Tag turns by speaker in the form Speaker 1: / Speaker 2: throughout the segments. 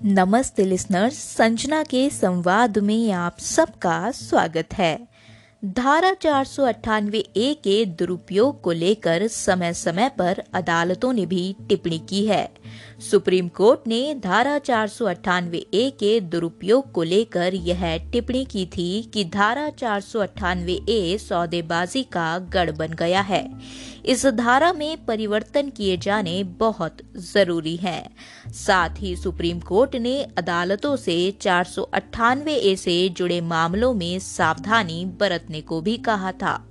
Speaker 1: नमस्ते लिसनर्स संजना के संवाद में आप सबका स्वागत है। धारा चार सौ अट्ठानवे ए के दुरुपयोग को लेकर समय समय पर अदालतों ने भी टिप्पणी की है। सुप्रीम कोर्ट ने धारा चार सौ अट्ठानवे ए के दुरुपयोग को लेकर यह टिप्पणी की थी कि धारा चार सौ अट्ठानवे ए सौदेबाजी का गढ़ बन गया है। इस धारा में परिवर्तन किए जाने बहुत ज़रूरी है। साथ ही सुप्रीम कोर्ट ने अदालतों से चार सौ अट्ठानवे ए से जुड़े मामलों में सावधानी बरतने को भी कहा था।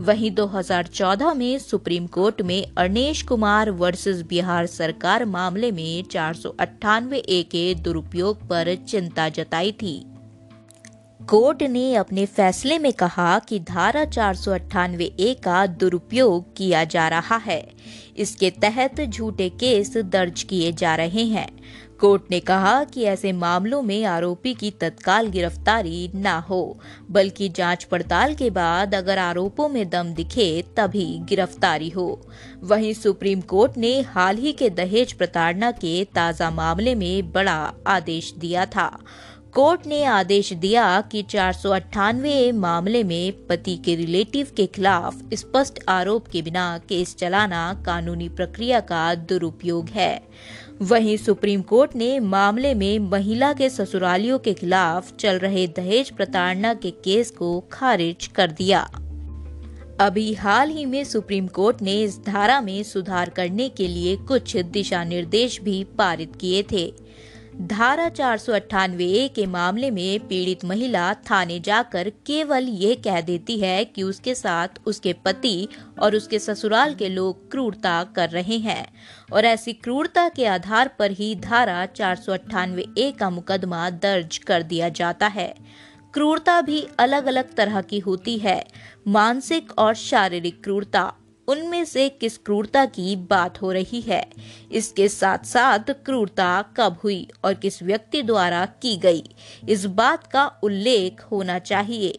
Speaker 1: वहीं 2014 में सुप्रीम कोर्ट में अर्नेश कुमार वर्सेस बिहार सरकार मामले में चार सौ अट्ठानवे ए के दुरुपयोग पर चिंता जताई थी। कोर्ट ने अपने फैसले में कहा कि धारा चार सौ अट्ठानवे ए का दुरुपयोग किया जा रहा है। इसके तहत झूठे केस दर्ज किए जा रहे हैं। कोर्ट ने कहा कि ऐसे मामलों में आरोपी की तत्काल गिरफ्तारी न हो, बल्कि जाँच पड़ताल के बाद अगर आरोपों में दम दिखे तभी गिरफ्तारी हो। वहीं सुप्रीम कोर्ट ने हाल ही के दहेज प्रताड़ना के ताज़ा मामले में बड़ा आदेश दिया था। कोर्ट ने आदेश दिया कि चार मामले में पति के रिलेटिव के खिलाफ स्पष्ट आरोप के बिना केस चलाना कानूनी प्रक्रिया का दुरुपयोग है। वहीं सुप्रीम कोर्ट ने मामले में महिला के ससुरालियों के खिलाफ चल रहे दहेज प्रताड़ना के केस को खारिज कर दिया। अभी हाल ही में सुप्रीम कोर्ट ने इस धारा में सुधार करने के लिए कुछ दिशा निर्देश भी पारित किए थे। धारा चार सौ अट्ठानवे ए के मामले में पीड़ित महिला थाने जाकर केवल यह कह देती है कि उसके साथ उसके पति और उसके ससुराल के लोग क्रूरता कर रहे हैं और ऐसी क्रूरता के आधार पर ही धारा चार सौ अट्ठानवे ए का मुकदमा दर्ज कर दिया जाता है। क्रूरता भी अलग अलग तरह की होती है, मानसिक और शारीरिक क्रूरता। उनमें से किस क्रूरता की बात हो रही है? इसके साथ साथ क्रूरता कब हुई और किस व्यक्ति द्वारा की गई? इस बात का उल्लेख होना चाहिए।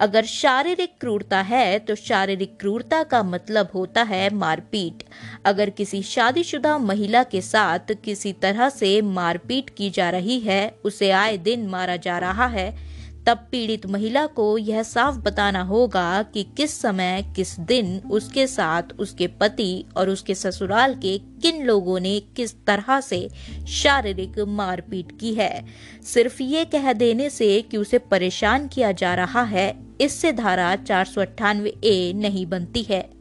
Speaker 1: अगर शारीरिक क्रूरता है तो शारीरिक क्रूरता का मतलब होता है मारपीट। अगर किसी शादीशुदा महिला के साथ किसी तरह से मारपीट की जा रही है, उसे आए दिन मारा जा रहा है तब पीड़ित महिला को यह साफ़ बताना होगा कि किस समय, किस दिन उसके साथ उसके पति और उसके ससुराल के किन लोगों ने किस तरह से शारीरिक मारपीट की है। सिर्फ़ ये कह देने से कि उसे परेशान किया जा रहा है, इससे धारा चार सौ अट्ठानवे ए नहीं बनती है।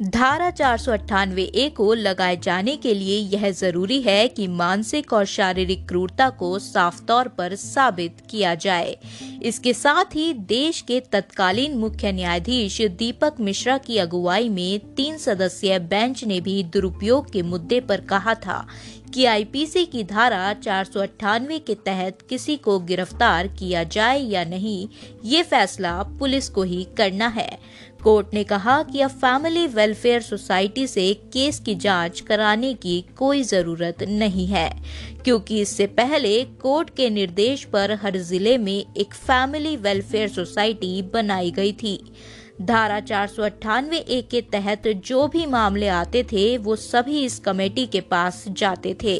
Speaker 1: धारा चार सौ अठानवे ए को लगाए जाने के लिए यह ज़रूरी है कि मानसिक और शारीरिक क्रूरता को साफ़ तौर पर साबित किया जाए। इसके साथ ही देश के तत्कालीन मुख्य न्यायाधीश दीपक मिश्रा की अगुवाई में तीन सदस्यीय बेंच ने भी दुरुपयोग के मुद्दे पर कहा था कि आईपीसी की धारा चार सौ अठानवे के तहत किसी को गिरफ़्तार किया जाए या नहीं, ये फैसला पुलिस को ही करना है। कोर्ट ने कहा कि अब फैमिली वेलफेयर सोसाइटी से केस की जाँच कराने की कोई ज़रूरत नहीं है, क्योंकि इससे पहले कोर्ट के निर्देश पर हर ज़िले में एक फैमिली वेलफेयर सोसाइटी बनाई गई थी। धारा चार सौ अट्ठानवे ए के तहत जो भी मामले आते थे, वो सभी इस कमेटी के पास जाते थे।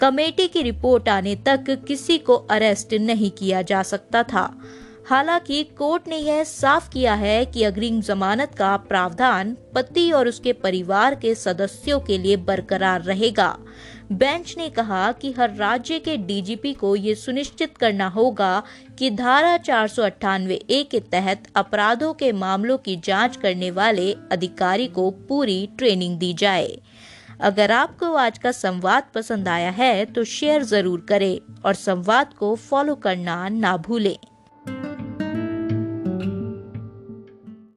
Speaker 1: कमेटी की रिपोर्ट आने तक किसी को अरेस्ट नहीं किया जा सकता था। हालाँकि कोर्ट ने यह साफ़ किया है कि अग्रिम जमानत का प्रावधान पति और उसके परिवार के सदस्यों के लिए बरकरार रहेगा। बेंच ने कहा कि हर राज्य के डीजीपी को ये सुनिश्चित करना होगा कि धारा चार सौ अट्ठानवे ए के तहत अपराधों के मामलों की जाँच करने वाले अधिकारी को पूरी ट्रेनिंग दी जाए। अगर आपको आज का संवाद पसंद आया है तो शेयर ज़रूर करें और संवाद को फॉलो करना ना भूलें।